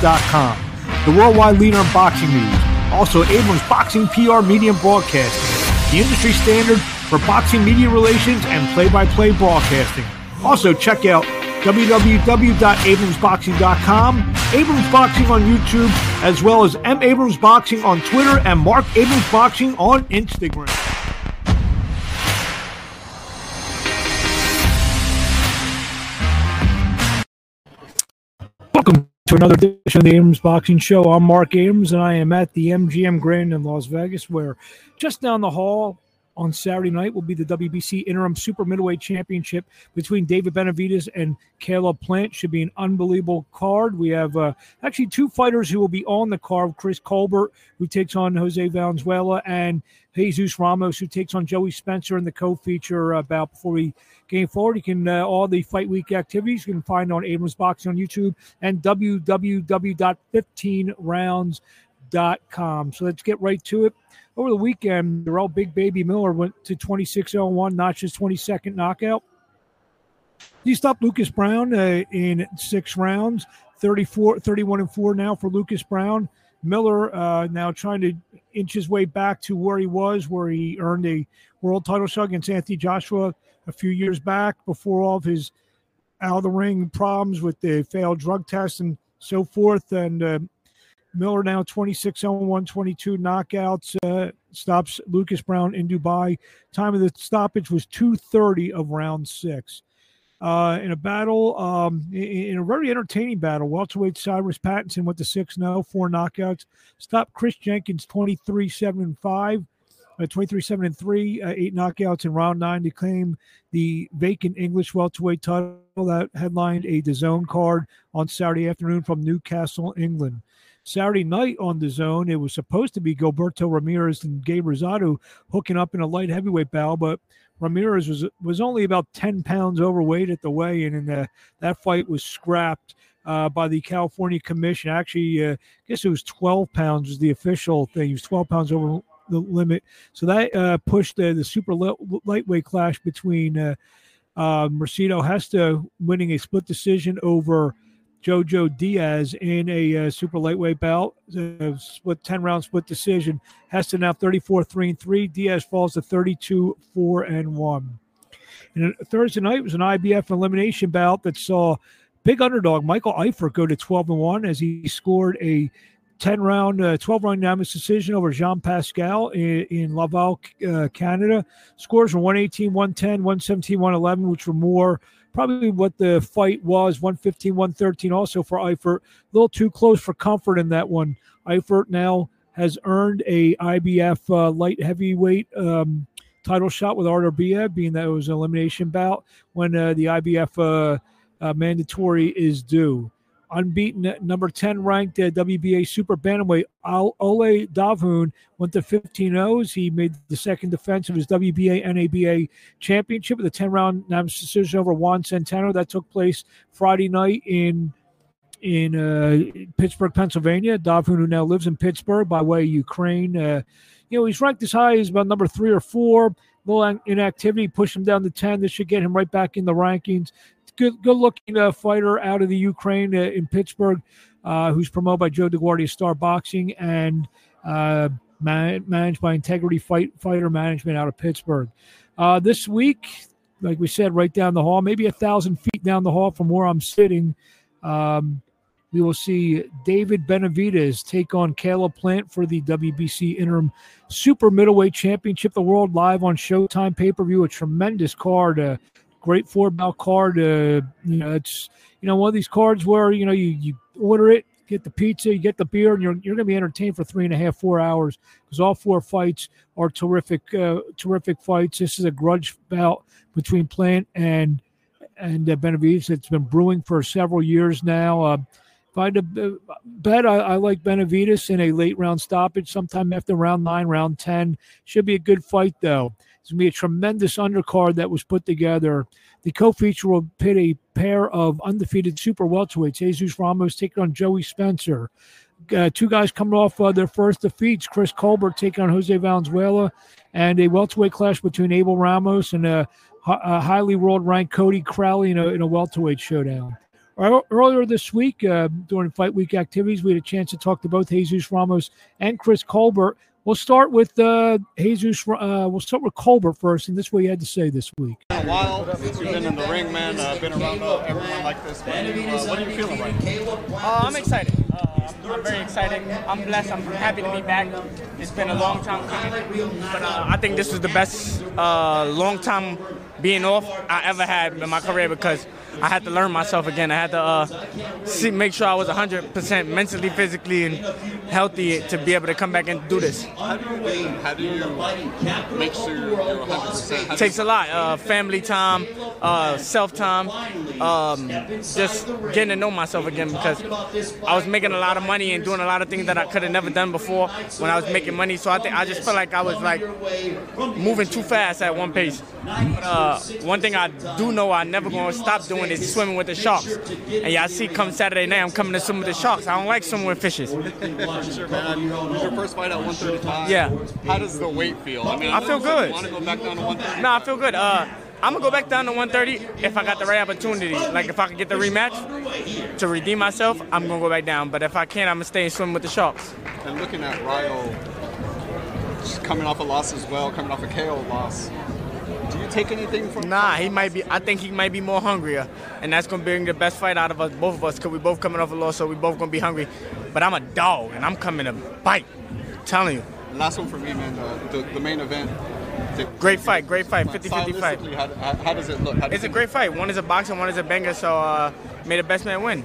The worldwide leader in boxing news. Also, Abrams Boxing PR Media Broadcasting, the industry standard for boxing media relations and play-by-play broadcasting. Also, check out www.abramsboxing.com, Abrams Boxing on YouTube, as well as M. Abrams Boxing on Twitter and Marc Abrams Boxing on Instagram. To another edition of the Abrams Boxing Show. I'm Marc Abrams, and I am at the MGM Grand in Las Vegas, where just down the hall on Saturday night will be the WBC Interim Super Middleweight Championship between David Benavidez and Caleb Plant. Should be an unbelievable card. We have uh, actually two fighters who will be on the card: Chris Colbert, who takes on Jose Valenzuela, and Jesus Ramos, who takes on Joey Spencer in the co-feature about before we game forward. You can uh, all the fight week activities you can find on Abrams Boxing on YouTube and www.15rounds.com. So let's get right to it. Over the weekend, Jarrell Big Baby Miller went to 26-01, notched his 22nd knockout. He stopped Lucas Browne uh, in six rounds, 34, 31 and 4 now for Lucas Browne. Miller uh, now trying to inch his way back to where he was, where he earned a world title shot against Anthony Joshua a few years back before all of his out of the ring problems with the failed drug test and so forth. And uh, Miller now 26 on 122 knockouts, uh, stops Lucas Browne in Dubai. Time of the stoppage was 230 of round six. Uh, in a battle, um, in, a very entertaining battle, welterweight Cyrus Pattinson went to 6 0, four knockouts. Stopped Chris Jenkins 23 7 and 5. Uh, 23 7 and 3, uh, eight knockouts in round nine to claim the vacant English welterweight title that headlined a DAZN card on Saturday afternoon from Newcastle, England. Saturday night on the zone, it was supposed to be Gilberto Ramirez and Gabe Rosado hooking up in a light heavyweight bout, but Ramirez was was only about 10 pounds overweight at the weigh-in, and uh, that fight was scrapped uh, by the California Commission. Actually, uh, I guess it was 12 pounds was the official thing. He was 12 pounds over the limit. So that uh, pushed the, the super lightweight clash between uh, uh, Mercito Gesta winning a split decision over Jojo Diaz in a uh, super lightweight bout, uh, split 10 round split decision. Gesta now 34 3 and 3. Diaz falls to 32 4 and 1. And Thursday night was an IBF elimination bout that saw big underdog Michael Eifert go to 12 and 1 as he scored a 10 round, uh, 12 round unanimous decision over Jean Pascal in, in Laval, uh, Canada. Scores were 118, 110, 117, 111, which were more probably what the fight was 115, 113 also for Eifert. A little too close for comfort in that one. Eifert now has earned a IBF uh, light heavyweight um, title shot with Artur Beterbiev, being that it was an elimination bout when uh, the IBF uh, uh, mandatory is due unbeaten number 10 ranked uh, WBA super bantamweight Ole Dovhun went to 15 0s. He made the second defense of his WBA NABA championship with a 10 round decision over Juan Centeno. That took place Friday night in in uh, Pittsburgh, Pennsylvania. Dovhun, who now lives in Pittsburgh by way of Ukraine, uh, you know, he's ranked as high as about number three or four. Little inactivity pushed him down to 10. This should get him right back in the rankings good good looking uh, fighter out of the Ukraine uh, in Pittsburgh, uh, who's promoted by Joe DeGuardia Star Boxing and uh, man- managed by Integrity Fight Fighter Management out of Pittsburgh. Uh, this week, like we said, right down the hall, maybe a thousand feet down the hall from where I'm sitting. Um, we will see David Benavidez take on Caleb Plant for the WBC Interim Super Middleweight Championship, the world live on Showtime pay per view. A tremendous card. Uh, great four bout card. Uh, you know, it's you know one of these cards where you know you you order it, get the pizza, you get the beer, and you're you're going to be entertained for three and a half, four hours because all four fights are terrific, uh, terrific fights. This is a grudge bout between Plant and and uh, Benavidez. It's been brewing for several years now. Uh, if I had to bet, I, I, like Benavidez in a late round stoppage, sometime after round nine, round ten. Should be a good fight though. It's going to be a tremendous undercard that was put together. The co-feature will pit a pair of undefeated super welterweights. Jesus Ramos taking on Joey Spencer. Uh, two guys coming off uh, their first defeats. Chris Colbert taking on Jose Valenzuela, and a welterweight clash between Abel Ramos and a, a highly world-ranked Cody Crowley in a, in a welterweight showdown. Earlier this week, uh, during Fight Week activities, we had a chance to talk to both Jesus Ramos and Chris Colbert. We'll start with uh, Jesus. Uh, we'll start with Colbert first, and this is what he had to say this week. Been a while since you've been in the ring, man. Uh, been around uh, everyone like this. Man. Uh, what are you feeling right now? Uh, I'm excited. Uh, I'm very excited. I'm blessed. I'm happy to be back. It's been a long time coming, but uh, I think this is the best uh, long time being off I ever had in my career because I had to learn myself again. I had to uh, see, make sure I was 100% mentally, physically, and healthy to be able to come back and do this. How do you, how do you make sure you're 100%? It takes a lot. Uh, family time, uh, self time, um, just getting to know myself again because I was making a lot of money and doing a lot of things that I could have never done before when I was making money. So I think I just felt like I was like moving too fast at one pace. Uh, one thing I do know I never gonna stop doing is swimming with the sharks. And y'all see, come Saturday night, I'm coming to swim with the sharks. I don't like swimming with fishes. sure, man. Was your first fight at 135. Yeah. How does the weight feel? I mean, I feel good. Want to go back down to 130? No, I feel good. Uh, I'm gonna go back down to 130 if I got the right opportunity. Like if I can get the rematch to redeem myself, I'm gonna go back down. But if I can't, I'm gonna stay and swim with the sharks. And looking at Rayo, coming off a loss as well, coming off a KO loss. Do you take anything from? Nah, he might be. I think he might be more hungrier, and that's gonna bring the best fight out of us, both of us, cause we both coming off a loss, so we both gonna be hungry. But I'm a dog, and I'm coming to bite. I'm telling you. Last one for me, man. The, the, the main event. The- Great fight, great fight, 50-50 fight. Stylistically, How, how, how does it look? How does It's a great fight. One is a boxer, one is a banger. So uh, may the best man win.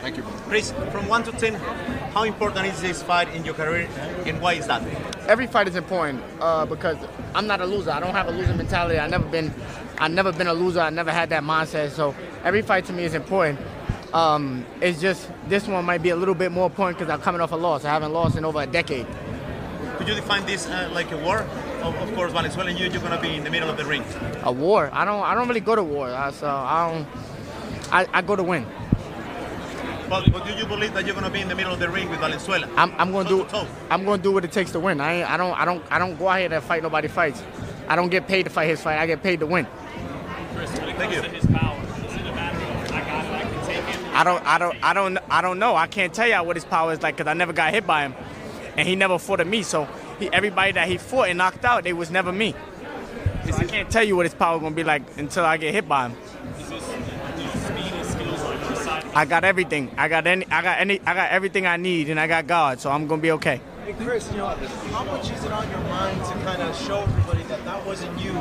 Thank you. Chris, from 1 to 10, how important is this fight in your career and why is that? every fight is important uh, because I'm not a loser. I don't have a loser mentality. I never been, I never been a loser. I never had that mindset. So every fight to me is important. Um, it's just this one might be a little bit more important because I'm coming off a loss. I haven't lost in over a decade. Could you define this uh, like a war? Of, of course, Valenzuela and you, you're going to be in the middle of the ring. A war. I don't. I don't really go to war. uh, So I don't. I, I go to win. But, but do you believe that you're going to be in the middle of the ring with Valenzuela? I'm, I'm gonna do. Toe to. I'm gonna do what it takes to win. I ain't, I don't. I don't. I don't go out here to fight nobody fights. I don't get paid to fight his fight. I get paid to win. Thank you. I don't, I don't, I don't, I don't know. I can't tell y'all what his power is like because I never got hit by him, and he never fought at me. So he, everybody that he fought and knocked out, they was never me. So I can't tell you what his power is gonna be like until I get hit by him. I got everything. I got any. I got any. I got everything I need, and I got God. So I'm gonna be okay. Hey Chris, you know, how much is it on your mind to kind of show everybody that that wasn't you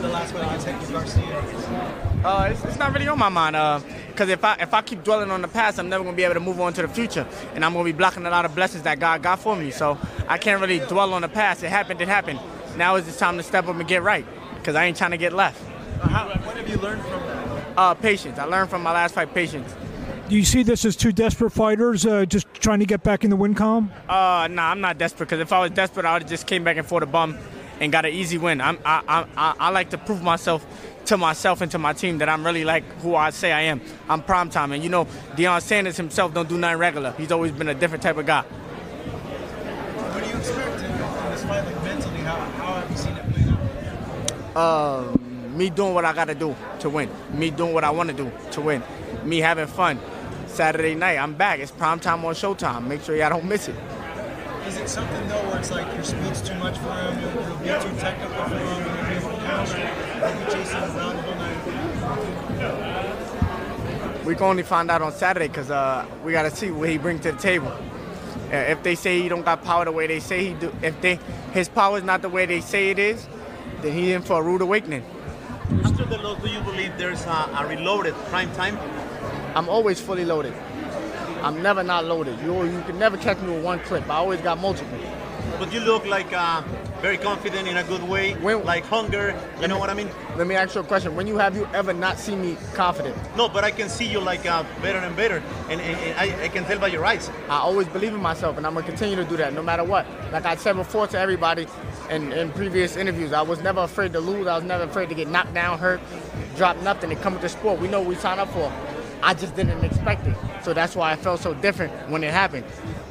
the last fight against Hector Garcia? Uh, it's, it's not really on my mind. Uh, cause if I if I keep dwelling on the past, I'm never gonna be able to move on to the future, and I'm gonna be blocking a lot of blessings that God got for me. So I can't really dwell on the past. It happened. It happened. Now is the time to step up and get right, cause I ain't trying to get left. How, what have you learned from that? Uh, patience. I learned from my last fight. Patience. Do you see this as two desperate fighters uh, just trying to get back in the win column? Uh, nah, I'm not desperate. Cause if I was desperate, I would have just came back and fought a bum, and got an easy win. I'm I I I, I like to prove myself. To myself and to my team that I'm really like who I say I am. I'm prime time, and you know Deion Sanders himself don't do nothing regular. He's always been a different type of guy. What do you expect in, in this fight, like mentally? How, how have you seen it play out? uh, me doing what I gotta do to win. Me doing what I wanna do to win. Me having fun. Saturday night, I'm back. It's prime time on Showtime. Make sure y'all don't miss it. Is it something though where it's like your speed's too much for him? You'll, you'll be too technical for him. You'll be able to counter. You'll be chasing around the whole night. We can only find out on Saturday because uh, we gotta see what he brings to the table. Uh, if they say he don't got power the way they say he do, if they his power is not the way they say it is, then he in for a rude awakening. After the loss, do you believe there's a, a reloaded prime time? I'm always fully loaded. I'm never not loaded. You you can never catch me with one clip. I always got multiple. But you look like uh, very confident in a good way, When- like hunger. You know what I mean? Let me ask you a question. When you have you ever not seen me confident? No, but I can see you like uh, better and better, and, and, and I, I can tell by your eyes. I always believe in myself, and I'm gonna continue to do that no matter what. Like I said before to everybody in, in previous interviews, I was never afraid to lose. I was never afraid to get knocked down, hurt, drop nothing, and come with the sport. We know what we signed up for. I just didn't expect it, so that's why I felt so different when it happened.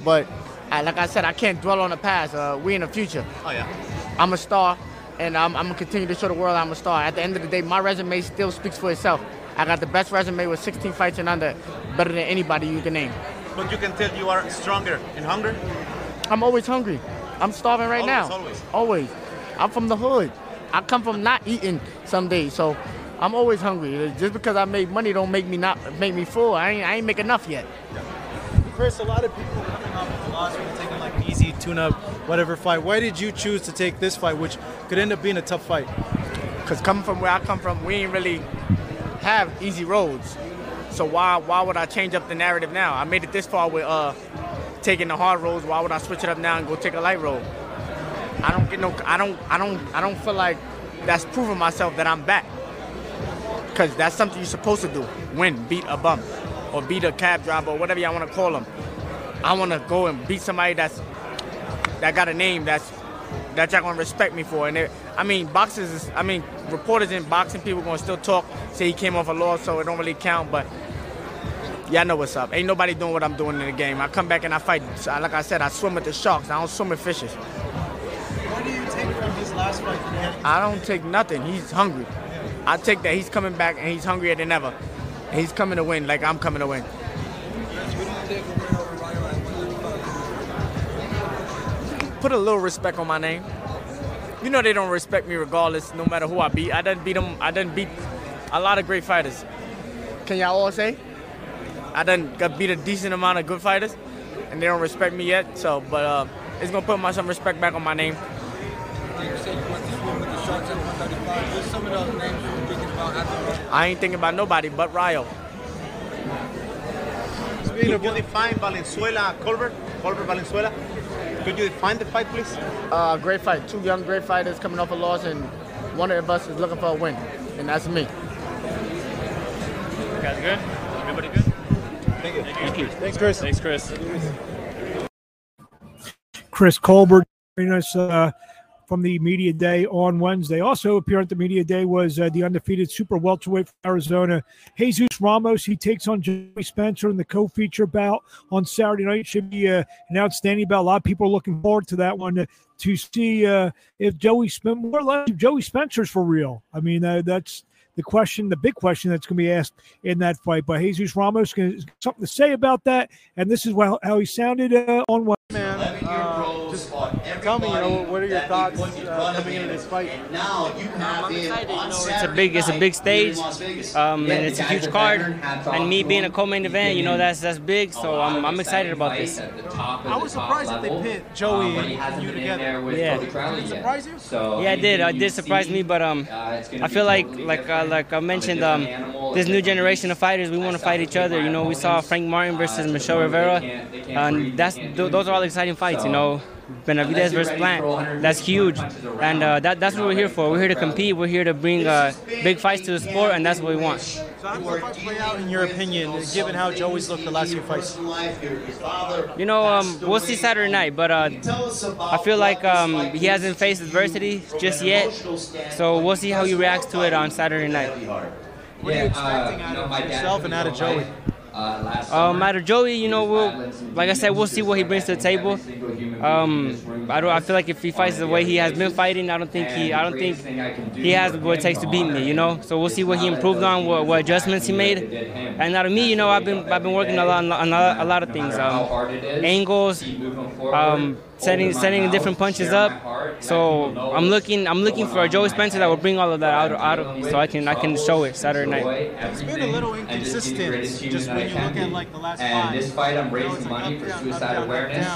But I, like I said, I can't dwell on the past. Uh, we in the future. Oh yeah. I'm a star, and I'm, I'm gonna continue to show the world I'm a star. At the end of the day, my resume still speaks for itself. I got the best resume with 16 fights and under, better than anybody you can name. But you can tell you are stronger and hunger. I'm always hungry. I'm starving right Always, now. always. Always. I'm from the hood. I come from not eating some days, so I'm always hungry. Just because I made money don't make me not make me full. I ain't, I ain't make enough yet. Chris, a lot of people coming off of philosophy taking like an easy tune-up, whatever fight. Why did you choose to take this fight, which could end up being a tough fight? Cause coming from where I come from, we ain't really have easy roads. So why why would I change up the narrative now? I made it this far with uh taking the hard roads. Why would I switch it up now and go take a light road? I don't get no. I don't. I don't. I don't feel like that's proving myself that I'm back. Cause that's something you're supposed to do. Win, beat a bum, or beat a cab driver, or whatever y'all want to call them. I want to go and beat somebody that's that got a name that's that y'all gonna respect me for. And it, I mean, boxers. Is, I mean, reporters in boxing, people gonna still talk, say he came off a loss, so it don't really count. But y'all know what's up. Ain't nobody doing what I'm doing in the game. I come back and I fight. So, Like I said, I swim with the sharks. I don't swim with fishes. What do you take from his last fight I don't take nothing. He's hungry. I take that he's coming back and he's hungrier than ever. And he's coming to win like I'm coming to win. Put a little respect on my name. You know they don't respect me regardless, no matter who I beat. I didn't beat them. I didn't beat a lot of great fighters. Can y'all all say? I done got beat a decent amount of good fighters, and they don't respect me yet. So, but uh, it's gonna put my some respect back on my name. I ain't thinking about nobody but Rayo. Could you define Valenzuela, Colbert, Colbert Valenzuela? Could you define the fight, please? Uh, great fight. Two young great fighters coming off a loss, and one of us is looking for a win, and that's me. guys good? Everybody good? Thank you. Thank you. Thanks, Chris. Thanks, Chris. Chris Colbert joining us uh, from the media day on Wednesday. Also appearing at the media day was uh, the undefeated super welterweight from Arizona, Jesus Ramos. He takes on Joey Spencer in the co-feature bout on Saturday night. Should be uh, an outstanding bout. A lot of people are looking forward to that one uh, to see uh, if Joey Spencer, more if Joey Spencer's for real. I mean, uh, that's the question, the big question that's going to be asked in that fight. But Jesus Ramos has something to say about that, and this is how, he sounded uh, on just tell me, you know, what are your thoughts uh, coming into this fight? I'm. You know, it's a big, it's a big stage, um, and it's a huge card. And me being a co-main event, you know, that's that's big. So I'm, I'm excited about this. I was surprised that they pit Joey and you together. Yeah. Did it surprise you? Yeah, I did. I did surprise me, but um, I feel like, like, uh, like I mentioned, um, this new generation of fighters, we want to fight each other. You know, we saw Frank Martin versus Michel Rivera, and that's those are all exciting fights. You know, Benavidez versus Plant, that's huge, and uh, that, that's what we're here for. We're here to compete. We're here to bring uh, big fights to the sport, and that's what we want. So how did the fight play out, in your opinion, given how Joey's looked the last few fights? You know, um, we'll see Saturday night, but uh, I feel like um, he hasn't faced adversity just yet, so we'll see how he reacts to it on Saturday night. What are you expecting out of yourself and out of Joey? Um, out of Joey, you know, we'll, like I said, we'll see what he brings to the table. Um, I don't. I feel like if he fights the way he has been fighting, I don't think he. I don't think he has what it takes to beat me. You know. So we'll see what he improved on, what, what adjustments he made. And out of me, you know, I've been I've been working a lot on a lot, a lot of things. Um, angles, um, setting setting different punches up. So I'm looking I'm looking for a Joey Spencer that will bring all of that out, out of me, so I can I can show it Saturday night. It's been a little inconsistent just when you look at like the last And this fight, I'm raising money for suicide awareness.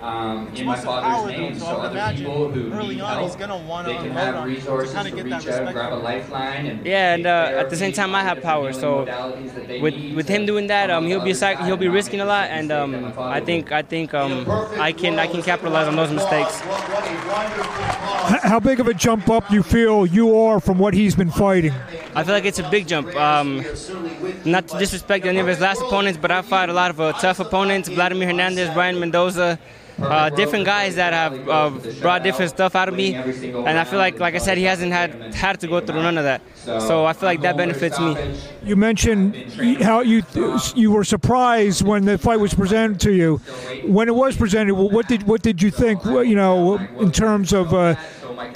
Down. Um, He in my wants power, father's name, so so I would other people who early need on help, he's gonna wanna they can have on to resources kinda to get that reach out, respect grab a lifeline, and Yeah, and uh, at the same time I have power, so modalities that they with with him doing that, um, he'll be sac- he'll be risking a lot, and um, mistake that my father I think. I think um, I can I can capitalize on those mistakes. How big of a jump up you feel you are from what he's been fighting? I feel like it's a big jump. Um, not to disrespect any of his last opponents, but I fought a lot of uh, tough opponents: Vladimir Hernandez, Brian Mendoza, uh, different guys that have uh, brought different stuff out of me. And I feel like, like I said, he hasn't had had to go through none of that. So I feel like that benefits me. You mentioned how you you were surprised when the fight was presented to you. When it was presented, what did what did you think? You know, in terms of uh,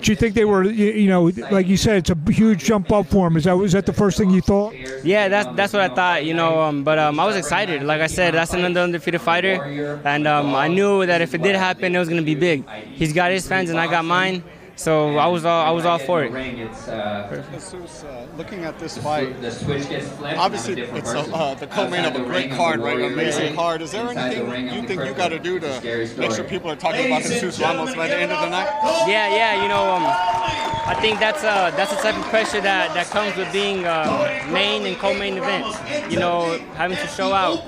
Do you think they were, you know, like you said, it's a huge jump up for him? Is that was that the first thing you thought? Yeah, that's that's what I thought, you know. Um, but um, I was excited. Like I said, that's an undefeated fighter, and um, I knew that if it did happen, it was gonna be big. He's got his fans, and I got mine. So I was all I was all for it. Jesus, uh, looking at this fight, obviously it's a, uh, the co-main of a great card, right? Amazing card. Is there anything you think you got to do to make sure people are talking about Jesus Ramos by the end of the night? Yeah, yeah, you know, um, I think that's uh, that's the type of pressure that, that comes with being uh, main and co-main events. You know, having to show out.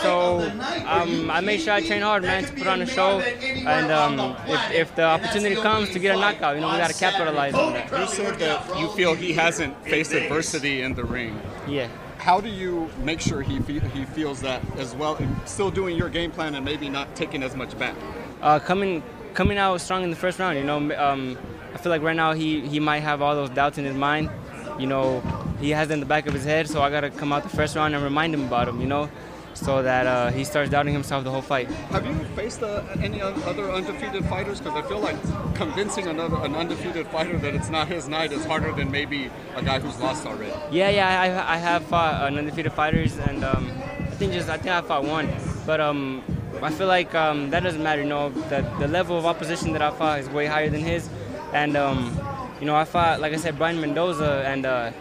So um, I made sure I train hard, man, to put on a show. And um, if, if the opportunity comes to get a knockout, you know, we got to capitalize on that. You said that you feel he hasn't faced adversity in the ring. Yeah. How do you make sure he fe- he feels that as well, and still doing your game plan and maybe not taking as much back? uh, coming coming out strong in the first round. You know, um, I feel like right now he he might have all those doubts in his mind. You know, he has it in the back of his head. So I gotta come out the first round and remind him about him. You know, so that uh, he starts doubting himself the whole fight. Have you faced uh, any other undefeated fighters? Because I feel like convincing another an undefeated fighter that it's not his night is harder than maybe a guy who's lost already. Yeah, yeah, I, I have fought uh, undefeated fighters, and um, I think just I think I fought one, but um, I feel like um, that doesn't matter. You know, the the level of opposition that I fought is way higher than his, and um, you know, I fought like I said, Brian Mendoza, and uh,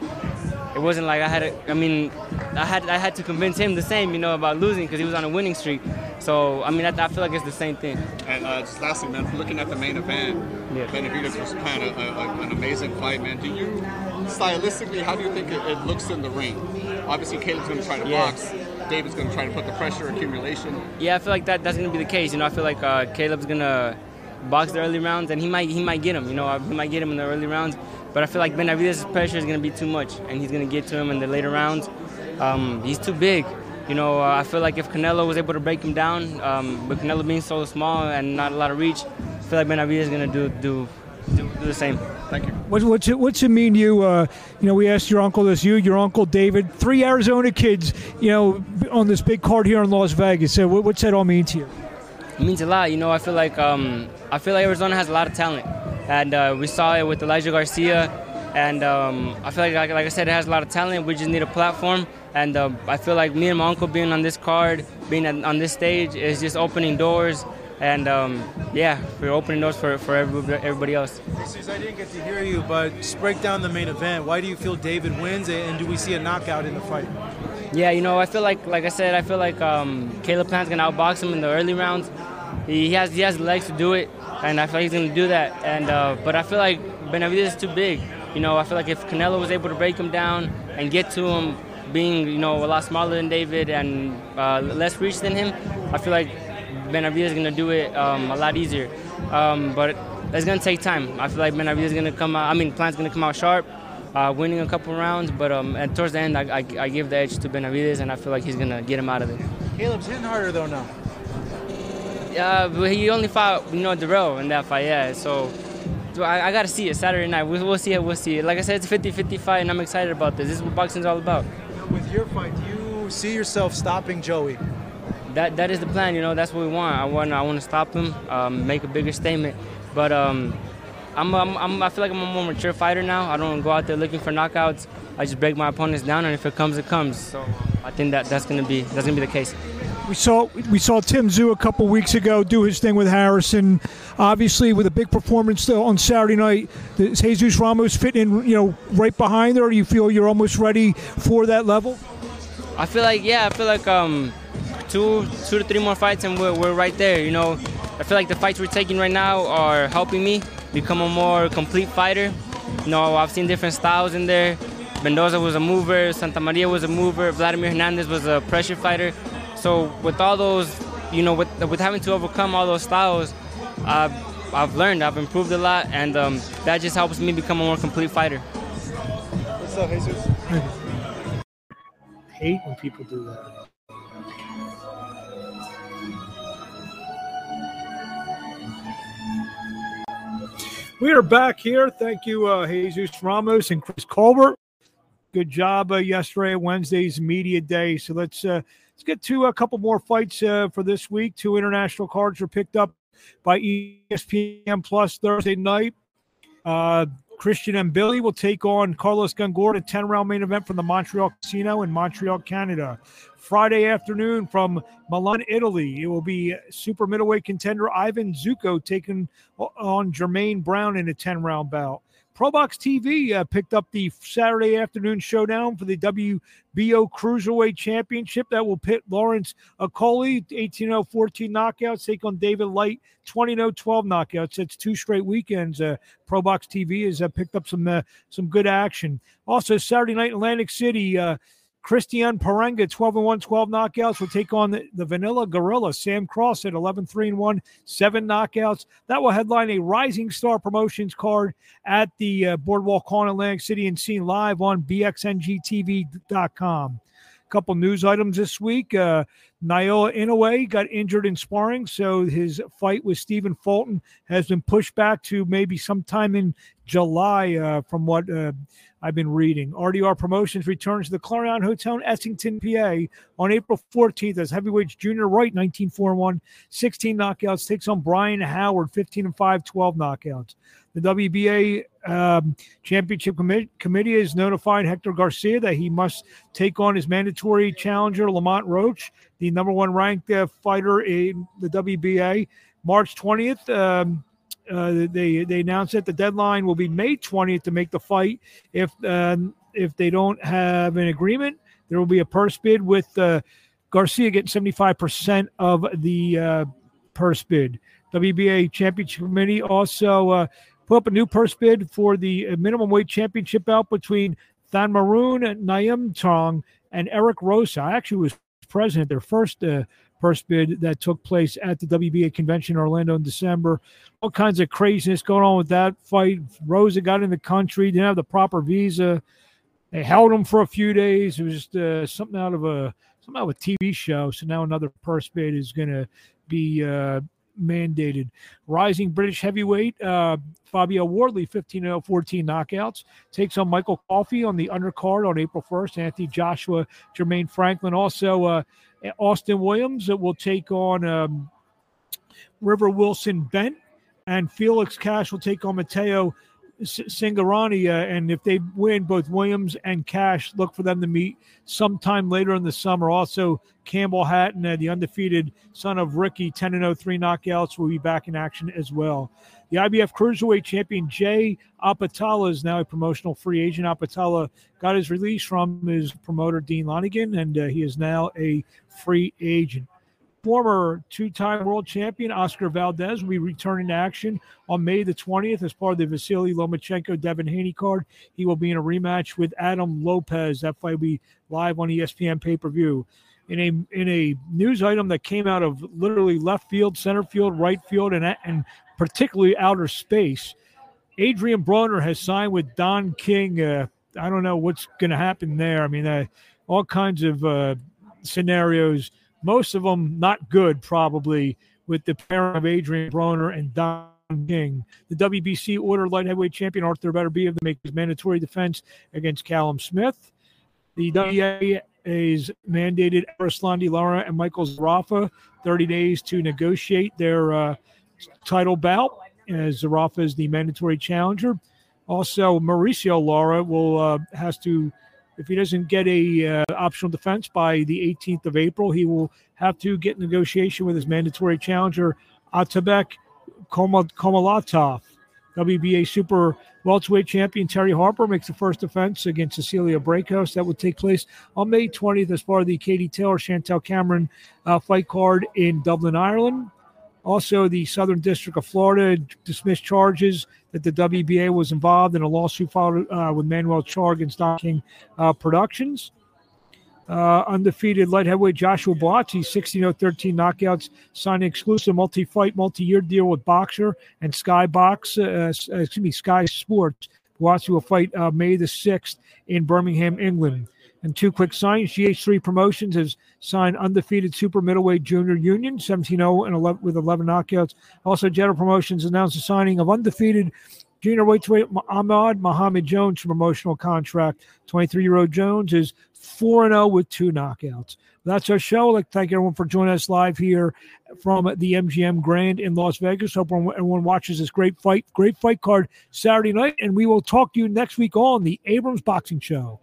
it wasn't like I had. A, I mean, I had I had to convince him the same, you know, about losing because he was on a winning streak. So I mean, I, I feel like it's the same thing. And uh, just lastly, man, looking at the main event, Yeah. Benavidez was kind of a, an amazing fight, man. Do you, stylistically, how do you think it, it looks in the ring? Obviously, Caleb's going to try to Yeah. box. David's going to try to put the pressure accumulation. Yeah, I feel like that that's gonna be the case. You know, I feel like uh, Caleb's gonna box the early rounds, and he might he might get him. You know, he might get him in the early rounds. But I feel like Benavidez' pressure is gonna be too much, and he's gonna get to him in the later rounds. Um, he's too big. You know, uh, I feel like if Canelo was able to break him down, um, with Canelo being so small and not a lot of reach, I feel like Benavidez is gonna do do do, do the same. Thank you. What, what's it What's it mean you? Uh, you know, we asked your uncle this. You, your uncle David, three Arizona kids. You know, on this big card here in Las Vegas. So, what, what's that all mean to you? It means a lot. You know, I feel like um, I feel like Arizona has a lot of talent, and uh, we saw it with Elijah Garcia, and um, I feel like, like like I said, it has a lot of talent. We just need a platform, and uh, I feel like me and my uncle being on this card, being on this stage, is just opening doors, and um, yeah, we're opening doors for for everybody, everybody else. I didn't get to hear you, but just break down the main event. Why do you feel David wins, and do we see a knockout in the fight? Yeah, you know, I feel like, like I said, I feel like um, Caleb Plant's gonna outbox him in the early rounds. He has he has legs to do it, and I feel like he's gonna do that. And uh, but I feel like Benavidez is too big. You know, I feel like if Canelo was able to break him down and get to him, being you know a lot smaller than David and uh, less reach than him, I feel like Benavidez is gonna do it um, a lot easier. Um, but it's gonna take time. I feel like Benavidez is gonna come out. I mean, Plant's gonna come out sharp uh, winning a couple rounds, but um, towards the end, I, I, I give the edge to Benavidez, and I feel like he's gonna get him out of there. Caleb's hitting harder though now. Yeah, but he only fought, you know, Dirrell in that fight, yeah. So, so I, I gotta see it Saturday night. We'll, we'll see it. We'll see it. Like I said, it's a 50-50 fight, and I'm excited about this. This is what boxing's all about. With your fight, do you see yourself stopping Joey? That that is the plan. You know, that's what we want. I want I want to stop him, um, make a bigger statement. But um, I'm, I'm, I'm I feel like I'm a more mature fighter now. I don't go out there looking for knockouts. I just break my opponents down, and if it comes, it comes. So I think that that's gonna be that's gonna be the case. We saw we saw Tim Tszyu a couple weeks ago do his thing with Harrison. Obviously, with a big performance uh, on Saturday night, is Jesus Ramos fitting in, you know, right behind there? Do you feel you're almost ready for that level? I feel like yeah, I feel like um, two two to three more fights and we're, we're right there. You know, I feel like the fights we're taking right now are helping me become a more complete fighter. You know, I've seen different styles in there. Mendoza was a mover, Santa Maria was a mover, Vladimir Hernandez was a pressure fighter. So with all those, you know, with with having to overcome all those styles, I've I've learned, I've improved a lot, and um, that just helps me become a more complete fighter. What's up, Jesus? Hate when people do that. We are back here. Thank you, uh, Jesus Ramos and Chris Colbert. Good job uh, yesterday, Wednesday's media day. So let's uh, let's get to a couple more fights uh, for this week. Two international cards were picked up by ESPN Plus Thursday night. Uh, Christian Mbilli will take on Carlos Gongora, a 10 round main event from the Montreal Casino in Montreal, Canada. Friday afternoon from Milan, Italy, it will be super middleweight contender Ivan Zucco taking on Jermaine Brown in a 10 round bout. ProBox TV uh, picked up the Saturday afternoon showdown for the WBO Cruiserweight Championship that will pit Lawrence Okolie, 18 14 knockouts, take on David Light, 20 0 12 knockouts. It's two straight weekends. Uh, ProBox TV has uh, picked up some uh, some good action. Also, Saturday night Atlantic City, uh, Christian Parenga, 12 and 1, 12 knockouts, will take on the, the Vanilla Gorilla. Sam Cross at 11 3 and 1, seven knockouts. That will headline a Rising Star Promotions card at the uh, Boardwalk in Atlantic City and seen live on BXNGTV.com. A couple news items this week. Uh, Naoya Inoue got injured in sparring, so his fight with Stephen Fulton has been pushed back to maybe sometime in July, uh, from what uh, I've been reading. RDR Promotions returns to the Clarion Hotel in Essington, PA on April 14th as heavyweights Junior Wright, 19 4 1, 16 knockouts, takes on Brian Howard, 15 and 5, 12 knockouts. The WBA um, Championship Com- Committee has notified Hector Garcia that he must take on his mandatory challenger, Lamont Roach, the number one ranked uh, fighter in the WBA. March 20th, um, uh, they they announced that the deadline will be May 20th to make the fight. If uh, if they don't have an agreement, there will be a purse bid with uh, Garcia getting 75% of the uh, purse bid. WBA Championship Committee also uh, put up a new purse bid for the minimum weight championship bout between Thammanoon Niyomtrong, and Eric Rosa. I actually was president their first uh, purse bid that took place at the WBA convention in Orlando in December. All kinds of craziness going on with that fight. Rosa got in the country, didn't have the proper visa. They held him for a few days. It was just uh, something out of a something out of a TV show. So now another purse bid is going to be uh, mandated. Rising British heavyweight uh, Fabio Wardley, 15 0 14 knockouts, takes on Michael Coffie on the undercard on April 1st. Anthony Joshua, Jermaine Franklin, also uh, Austin Williams that will take on um, River Wilson Bent, and Felix Cash will take on Matteo Signani. Uh, and if they win, both Williams and Cash look for them to meet sometime later in the summer. Also, Campbell Hatton, uh, the undefeated son of Ricky, 10 0 3 knockouts, will be back in action as well. The IBF Cruiserweight champion Jai Opetaia is now a promotional free agent. Opetala got his release from his promoter Dean Lonergan, and uh, he is now a free agent. Former two-time world champion Oscar Valdez will be returning to action on May the 20th as part of the Vasily Lomachenko Devin Haney card. He will be in a rematch with Adam Lopez. That fight will be live on ESPN pay-per-view in a in a news item that came out of literally left field, center field, right field, and and particularly outer space. Adrian Broner has signed with Don King. Uh, I don't know what's going to happen there. I mean, uh, all kinds of uh, scenarios, most of them not good, probably, with the pairing of Adrian Broner and Don King. The WBC order light heavyweight champion Arthur Beterbiev to make his mandatory defense against Callum Smith. The WBA mandated Erislandy Lara and Michael Zerafa 30 days to negotiate their uh, title bout as Zerafa is the mandatory challenger. Also, Mauricio Lara will uh, has to, if he doesn't get a uh, optional defense by the 18th of April, he will have to get negotiation with his mandatory challenger Otabek Kholmatov. WBA Super Welterweight Champion Terri Harper makes the first defense against Cecilia Braekhus. That will take place on May 20th as part of the Katie Taylor Chantel Cameron uh, fight card in Dublin, Ireland. Also, the Southern District of Florida dismissed charges that the WBA was involved in a lawsuit filed uh, with Manuel Charr against Don King uh, Productions. Uh, undefeated light heavyweight Joshua Buatsi, 16 13 knockouts, signed an exclusive multi fight, multi year deal with Boxxer and Skybox, uh, uh, excuse me, Sky Sports. Buatsi will fight uh, May the 6th in Birmingham, England. And two quick signs GH3 Promotions has signed undefeated super middleweight junior union, 17 0 and 11, with 11 knockouts. Also, General Promotions announced the signing of undefeated Junior weight Ahmad Muhammad Jones from promotional contract. 23 year old Jones is 4 0 with two knockouts. That's our show. Like thank everyone for joining us live here from the MGM Grand in Las Vegas. Hope everyone watches this great fight, great fight card Saturday night. And we will talk to you next week on the Abrams Boxing Show.